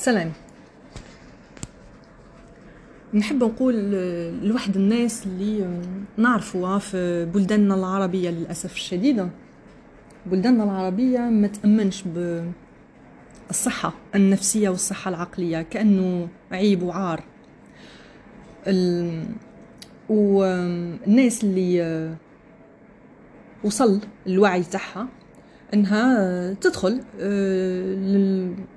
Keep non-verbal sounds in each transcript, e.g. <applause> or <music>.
سلام. نحب نقول لواحد الناس اللي نعرفوها في بلداننا العربية للأسف الشديد. بلداننا العربية ما تأمنش بالصحة النفسية والصحة العقلية كأنه عيب وعار. ال... والناس اللي وصل الوعي تاعها إنها تدخل آه،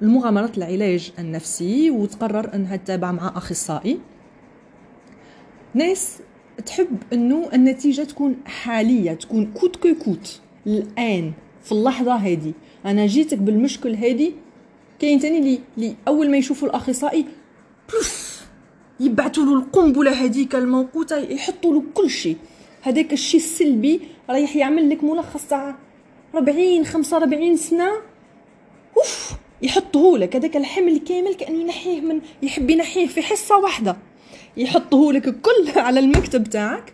لمغامرة العلاج النفسي وتقرر إنها تتابع مع أخصائي. ناس تحب إنه النتيجة تكون حالية تكون كوت كو كوت. الآن في اللحظة هذه أنا جيتك بالمشكل هذه كاين تاني اللي, اللي أول ما يشوفوا الأخصائي بوف يبعثوا له القنبلة هذيك الموقوتة يحطوا له كل شيء. هذاك الشيء السلبي رايح يعمل لك ملخص تاع 40 45 سنة. أوف! يحطه لك هذاك الحمل كامل كأنه ينحيه من يحب ينحيه في حصة واحدة. يحطه لك الكل <laughs> على المكتب تاعك.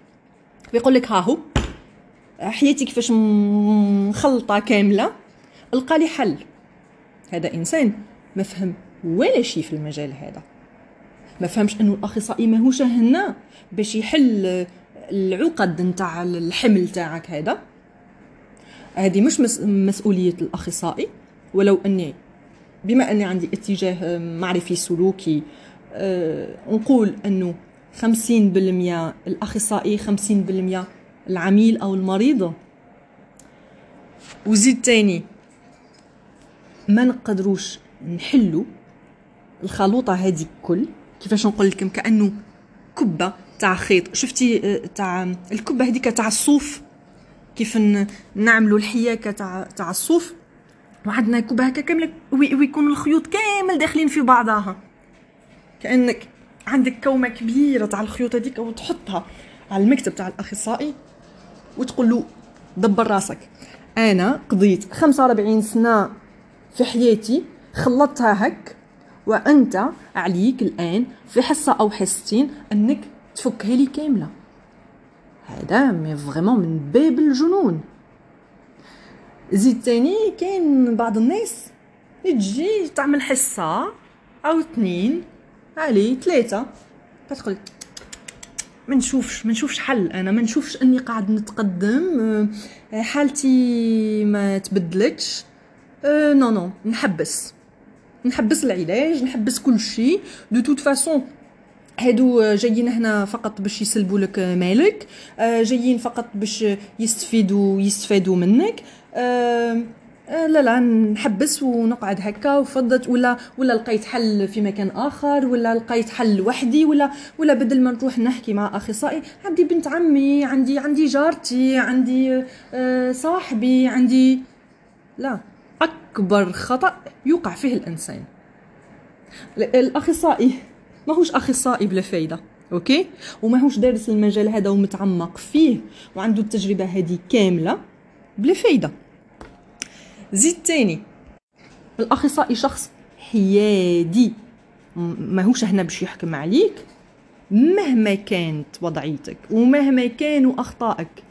ويقول لك ها هو حياتي كيفاش مخلطة كاملة القى لي حل. هذا إنسان ما فهم ولا شيء في المجال هذا. ما فهمش أنه الأخصائي ماهوش هنا باش يحل العقد نتاع الحمل تاعك هذا. هذه مش مسؤولية الأخصائي ولو أني بما أني عندي اتجاه معرفي سلوكي أه نقول أنه 50% الأخصائي 50% العميل أو المريض. وزيد تاني ما نقدروش نحلو الخلوطة هذه كل. كيفاش نقول لكم؟ كأنه كبة تاع خيط. شفتي آه، تاع الكبة هذيك تاع الصوف؟ كيف نعملوا الحياكه تاع تاع الصوف. وعندنا كوبه هكا كاملة ويكون الخيوط كامل داخلين في بعضها. كأنك عندك كومة كبيرة تاع الخيوط هذيك وتحطها على المكتب تاع الأخصائي وتقول له دبر راسك. أنا قضيت 45 سنة في حياتي خلطتها هك وأنت عليك الآن في حصة أو حصتين أنك تفكها لي كاملة. هذا mais vraiment من باب الجنون. زيد تاني كاين بعض الناس تجي تعمل حصه أو اثنين ولا ثلاثة كتقول ما نشوفش ما نشوفش حل أنا ما نشوفش أني قاعد نتقدم حالتي ما تبدلتش. non non نحبس. نحبس العلاج نحبس كل شيء. de toute façon هادو جايين هنا فقط باش يسلبوا لك مالك آه، جايين فقط باش يستفيدوا يستفادوا منك. آه، آه، لا لا نحبس ونقعد هكا. وفضت ولا ولا لقيت حل في مكان آخر ولا لقيت حل وحدي ولا ولا بدل ما نروح نحكي مع أخصائي عندي بنت عمي عندي عندي جارتي عندي صاحبي عندي لا أكبر خطأ يوقع فيه الإنسان. الأخصائي ماهوش اخصائي بلا فايده أوكي؟ وماهوش دارس المجال هذا ومتعمق فيه وعنده التجربة هذه كاملة بلا فايده زيد تاني الأخصائي شخص حيادي. ماهوش هنا باش يحكم عليك مهما كانت وضعيتك ومهما كانوا أخطائك.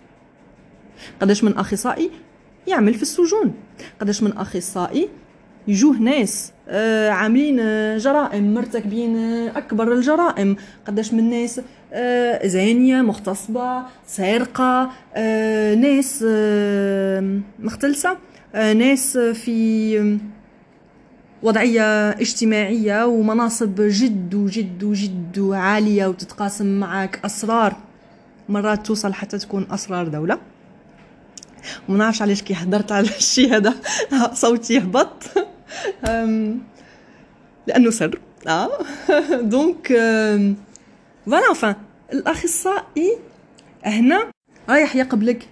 قداش من أخصائي يعمل في السجون قداش من أخصائي يجوه ناس آه عاملين آه جرائم مرتكبين آه أكبر الجرائم. قداش من ناس زانية مغتصبة سارقة ناس مختلفة ناس في وضعية اجتماعية ومناصب جد وجد وجد عالية وتتقاسم معك أسرار. مرات توصل حتى تكون أسرار دولة. وما نعرفش علاش كي هضرت على الشيء هذا <laughs> صوتي يهبط. لأنه سر. آه. donc voilà enfin الأخصائي هنا رايح يقبلك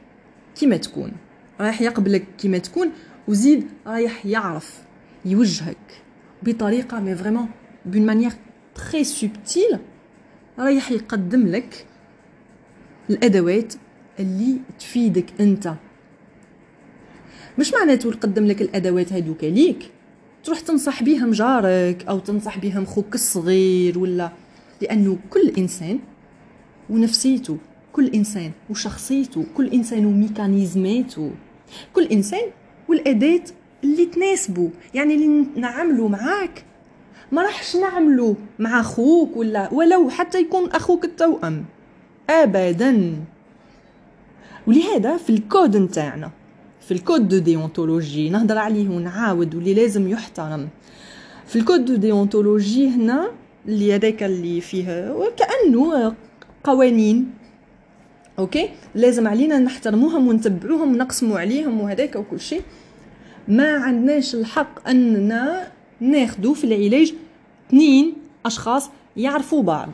كيما تكون. رايح يقبلك كيما تكون وزيد رايح يعرف يوجهك بطريقة mais vraiment d'une manière très subtile رايح يقدم لك الأدوات اللي تفيدك أنت. مش معناته يقدم لك الأدوات هذوك ليك. تروح تنصح بيهم جارك أو تنصح بيهم خوك الصغير ولا؟ لأنه كل إنسان ونفسيته كل إنسان وشخصيته كل إنسان وميكانيزماته كل إنسان والأداة اللي تناسبه. يعني اللي نعملوا معاك. ما راحش نعملو مع خوك ولا؟ ولو حتى يكون أخوك التوأم. ابدا. ولهذا في الكود نتاعنا في ال code de déontologie نهضر عليه ونعاود واللي لازم يحترم. في ال code de déontologie هنا اللي هذاك اللي فيه كانه قوانين OK؟ لازم علينا نحترموهم ونتبعوهم ونقسموا عليهم وهذاك وكل شيء. ما عندناش الحق أننا ناخذوا في العلاج اثنين أشخاص يعرفوا بعض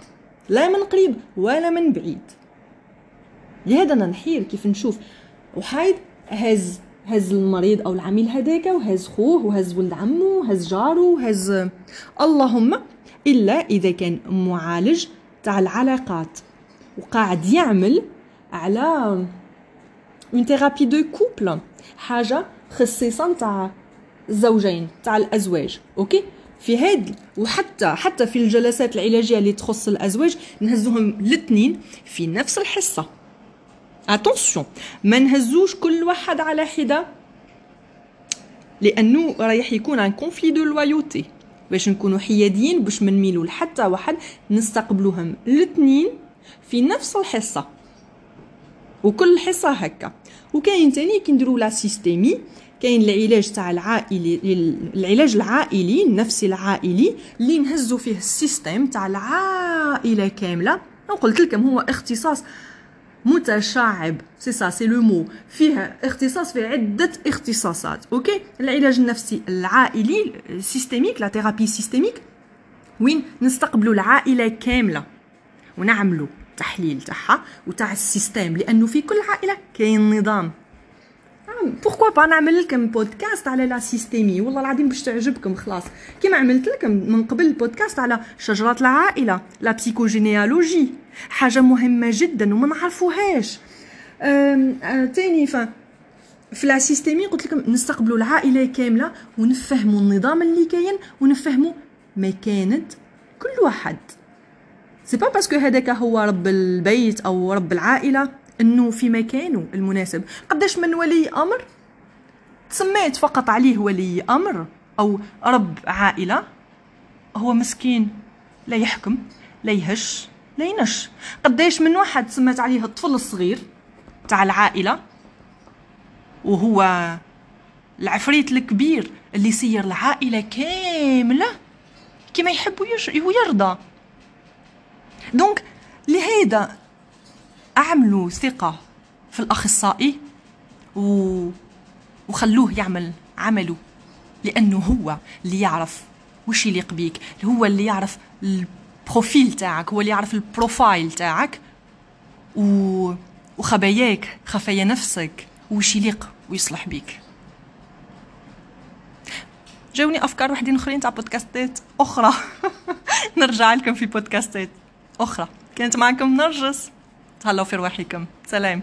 لا من قريب ولا من بعيد. لهذا أنا نحير كيف نشوف. واحد هز هز المريض أو العميل هذاك وهز خوه وهز ولد عمه وهز جاره وهز اللهم إلا إذا كان معالج تاع العلاقات. وقاعد يعمل على une thérapie de couple حاجة خصيصا نتاع الزوجين تاع الأزواج OK؟ في هاد وحتى حتى في الجلسات العلاجية اللي تخص الأزواج نهزوهم الاثنين في نفس الحصة. attention ما نهزوش كل واحد على حدة. لأنه رايح يكون un conflit de loyauté باش نكونوا حياديين باش ما نميلوا لحتى واحد نستقبلوهم. الاثنين في نفس الحصة. وكل حصة هكا. وكاين تاني كي نديروا la systémie. كاين العلاج تاع العائلي العلاج العائلي النفسي العائلي اللي نهزوا فيه ال système تاع العائلة كاملة. قلت لكم هو اختصاص متشعب. c'est ça c'est le mot فيها اختصاص في عدة اختصاصات. OK العلاج النفسي العائلي systémique la thérapie systémique وين نستقبلوا العائلة كاملة؟ ونعملوا تحليل تاعها وتاع ال système لأنه في كل عائلة كاين نظام. pourquoi pas نعمل لكم بودكاست على la systémie والله العظيم باش تعجبكم خلاص. كيما عملت لكم من قبل البودكاست على شجرة العائلة la psychogénéalogie حاجة مهمة جدا وما نعرفوهاش. تاني ف في la systémie قلت لكم نستقبلوا العائلة كاملة ونفهموا النظام اللي كاين ونفهموا مكانه كل واحد. c'est pas parce que هذاك هو رب البيت أو رب العائلة إنه في مكانه المناسب. قداش من ولي أمر؟ تسميت فقط عليه ولي أمر أو رب عائلة هو مسكين لا يحكم لا يهش. لا ينش قداش من واحد سميت عليه الطفل الصغير تاع العائلة وهو العفريت الكبير اللي يسير العائلة كاملة كما يحب ويرضى دونك لهذا أعملوا ثقة في الأخصائي و... وخلوه يعمل عمله لأنه هو اللي يعرف وش يليق بيك هو اللي يعرف ال profil تاعك هو اللي يعرف ال profil تاعك و... وخباياك خفايا نفسك وش يليق ويصلح بيك. جاوني أفكار وحدين أخرين تاع بودكاستات أخرى. <laughs> نرجع لكم في بودكاستات أخرى. كانت معكم نرجس. تهلاو في رواحكم. سلام.